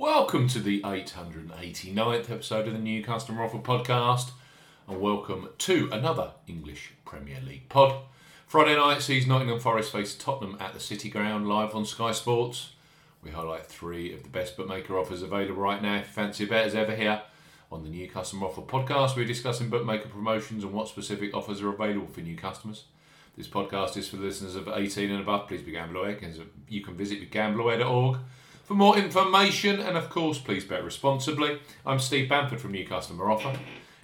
Welcome to the 889th episode of the New Customer Offer Podcast, and welcome to another English Premier League pod. Friday night sees Nottingham Forest face Tottenham at the City Ground live on Sky Sports. We highlight three of the best bookmaker offers available right now. Fancy a bet as ever here on the New Customer Offer Podcast, we're discussing bookmaker promotions and what specific offers are available for new customers. This podcast is for listeners of 18 and above. Please be gamble aware. You can visit gambleaware.org for more information, and of course, please bet responsibly. I'm Steve Bamford from New Customer Offer.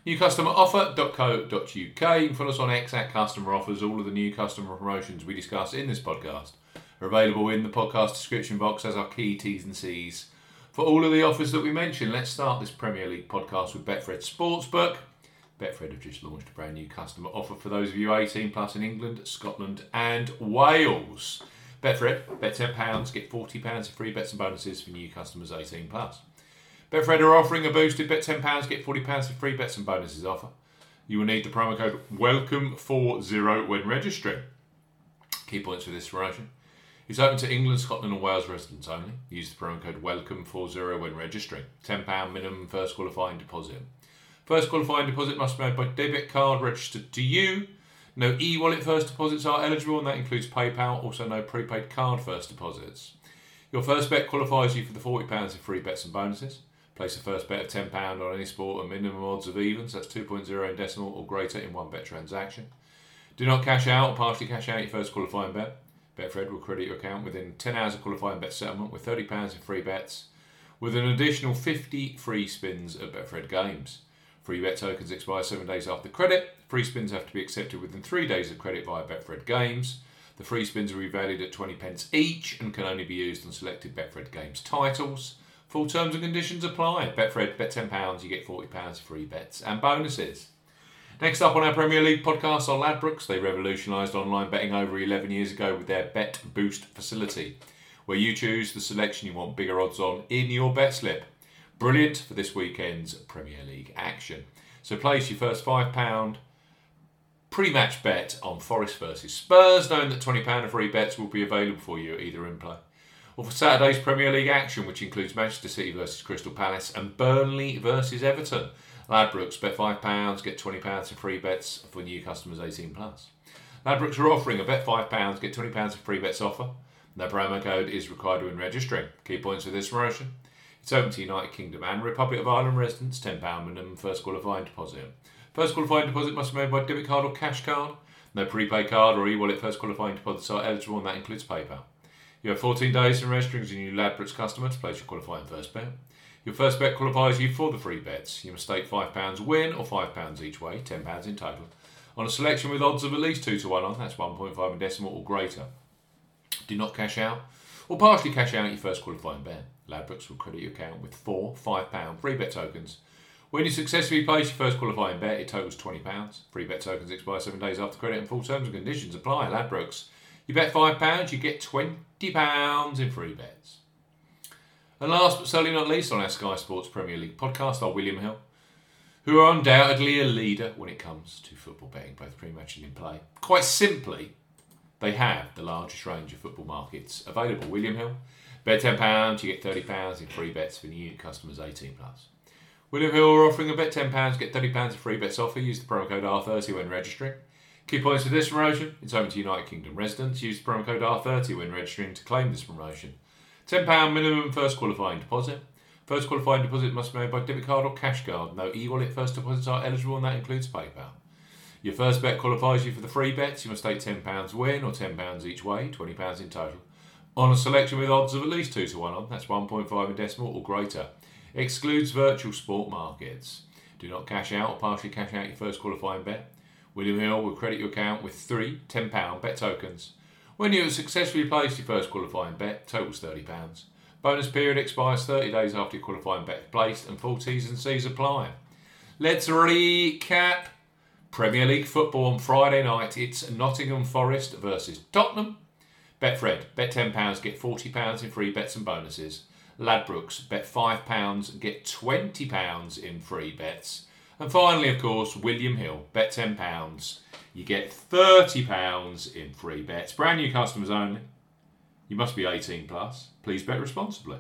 NewCustomerOffer.co.uk. You can follow us on X at Customer Offers. All of the new customer promotions we discuss in this podcast are available in the podcast description box as our key T's and C's for all of the offers that we mentioned. Let's start this Premier League podcast with Betfred Sportsbook. Betfred have just launched a brand new customer offer for those of you 18 plus in England, Scotland, and Wales. Betfred, bet £10, get £40 of free bets and bonuses for new customers 18 plus. Betfred are offering a boosted bet £10, get £40 of free bets and bonuses offer. You will need the promo code WELCOME40 when registering. Key points for this promotion. It's open to England, Scotland, and Wales residents only. Use the promo code WELCOME40 when registering. £10 minimum first qualifying deposit. First qualifying deposit must be made by debit card registered to you no e wallet first deposits are eligible, and that includes PayPal, also no prepaid card first deposits. Your first bet qualifies you for the £40 of free bets and bonuses. Place a first bet of £10 on any sport and minimum odds of evens, that's 2.0 in decimal or greater in one bet transaction. Do not cash out or partially cash out your first qualifying bet. Betfred will credit your account within 10 hours of qualifying bet settlement with £30 in free bets, with an additional 50 free spins at Betfred games. Free bet tokens expire seven days after credit. Free spins have to be accepted within three days of credit via Betfred Games. The free spins are revalued at 20 pence each and can only be used on selected Betfred Games titles. Full terms and conditions apply. Betfred, bet £10, you get £40 free bets and bonuses. Next up on our Premier League podcast are Ladbrokes. They revolutionised online betting over 11 years ago with their Bet Boost facility, where you choose the selection you want bigger odds on in your bet slip. Brilliant for this weekend's Premier League action. So place your first £5 pre-match bet on Forest versus Spurs, knowing that £20 of free bets will be available for you either in play. Or for Saturday's Premier League action, which includes Manchester City versus Crystal Palace and Burnley versus Everton. Ladbrokes, bet £5, get £20 of free bets for new customers 18 plus. Ladbrokes are offering a bet £5, get £20 of free bets offer. Their promo code is required when registering. Key points for this promotion it's open to United Kingdom and Republic of Ireland residents, £10 minimum first qualifying deposit. First qualifying deposit must be made by debit card or cash card. No prepaid card or e-wallet first qualifying deposits are eligible and that includes PayPal. You have 14 days from registering as a new Ladbrokes customer to place your qualifying first bet. Your first bet qualifies you for the free bets. You must stake £5 win or £5 each way, £10 in total, on a selection with odds of at least 2 to 1 on, that's 1.5 in decimal or greater. Do not cash out or partially cash out your first qualifying bet. Ladbrokes will credit your account with four £5 free bet tokens. When you successfully place your first qualifying bet, it totals £20. Free bet tokens expire seven days after credit and full terms and conditions apply. Ladbrokes. You bet £5, you get £20 in free bets. And last but certainly not least on our Sky Sports Premier League podcast are William Hill, who are undoubtedly a leader when it comes to football betting, both pre-match and in play. Quite simply, they have the largest range of football markets available. William Hill Bet £10, you get £30 in free bets for new customers 18 plus. William Hill are offering a bet £10, get £30 of free bets offer. Use the promo code R30 when registering. Key points for this promotion it's open to United Kingdom residents. Use the promo code R30 when registering to claim this promotion. £10 minimum first qualifying deposit. First qualifying deposit must be made by debit card or cash card. No e wallet first deposits are eligible, and that includes PayPal. Your first bet qualifies you for the free bets. You must stake £10 win or £10 each way, £20 in total on a selection with odds of at least 2 to 1 on, that's 1.5 in decimal or greater. Excludes virtual sport markets. Do not cash out or partially cash out your first qualifying bet. William Hill will credit your account with three £10 bet tokens. When you have successfully placed your first qualifying bet, totals £30. Bonus period expires 30 days after your qualifying bet is placed and full T's and C's apply. Let's recap Premier League football on Friday night. It's Nottingham Forest versus Tottenham. Betfred, bet £10, get £40 in free bets and bonuses. Ladbrokes, bet £5, get £20 in free bets. And finally, of course, William Hill, bet £10, you get £30 in free bets. Brand new customers only. You must be 18 plus. Please bet responsibly.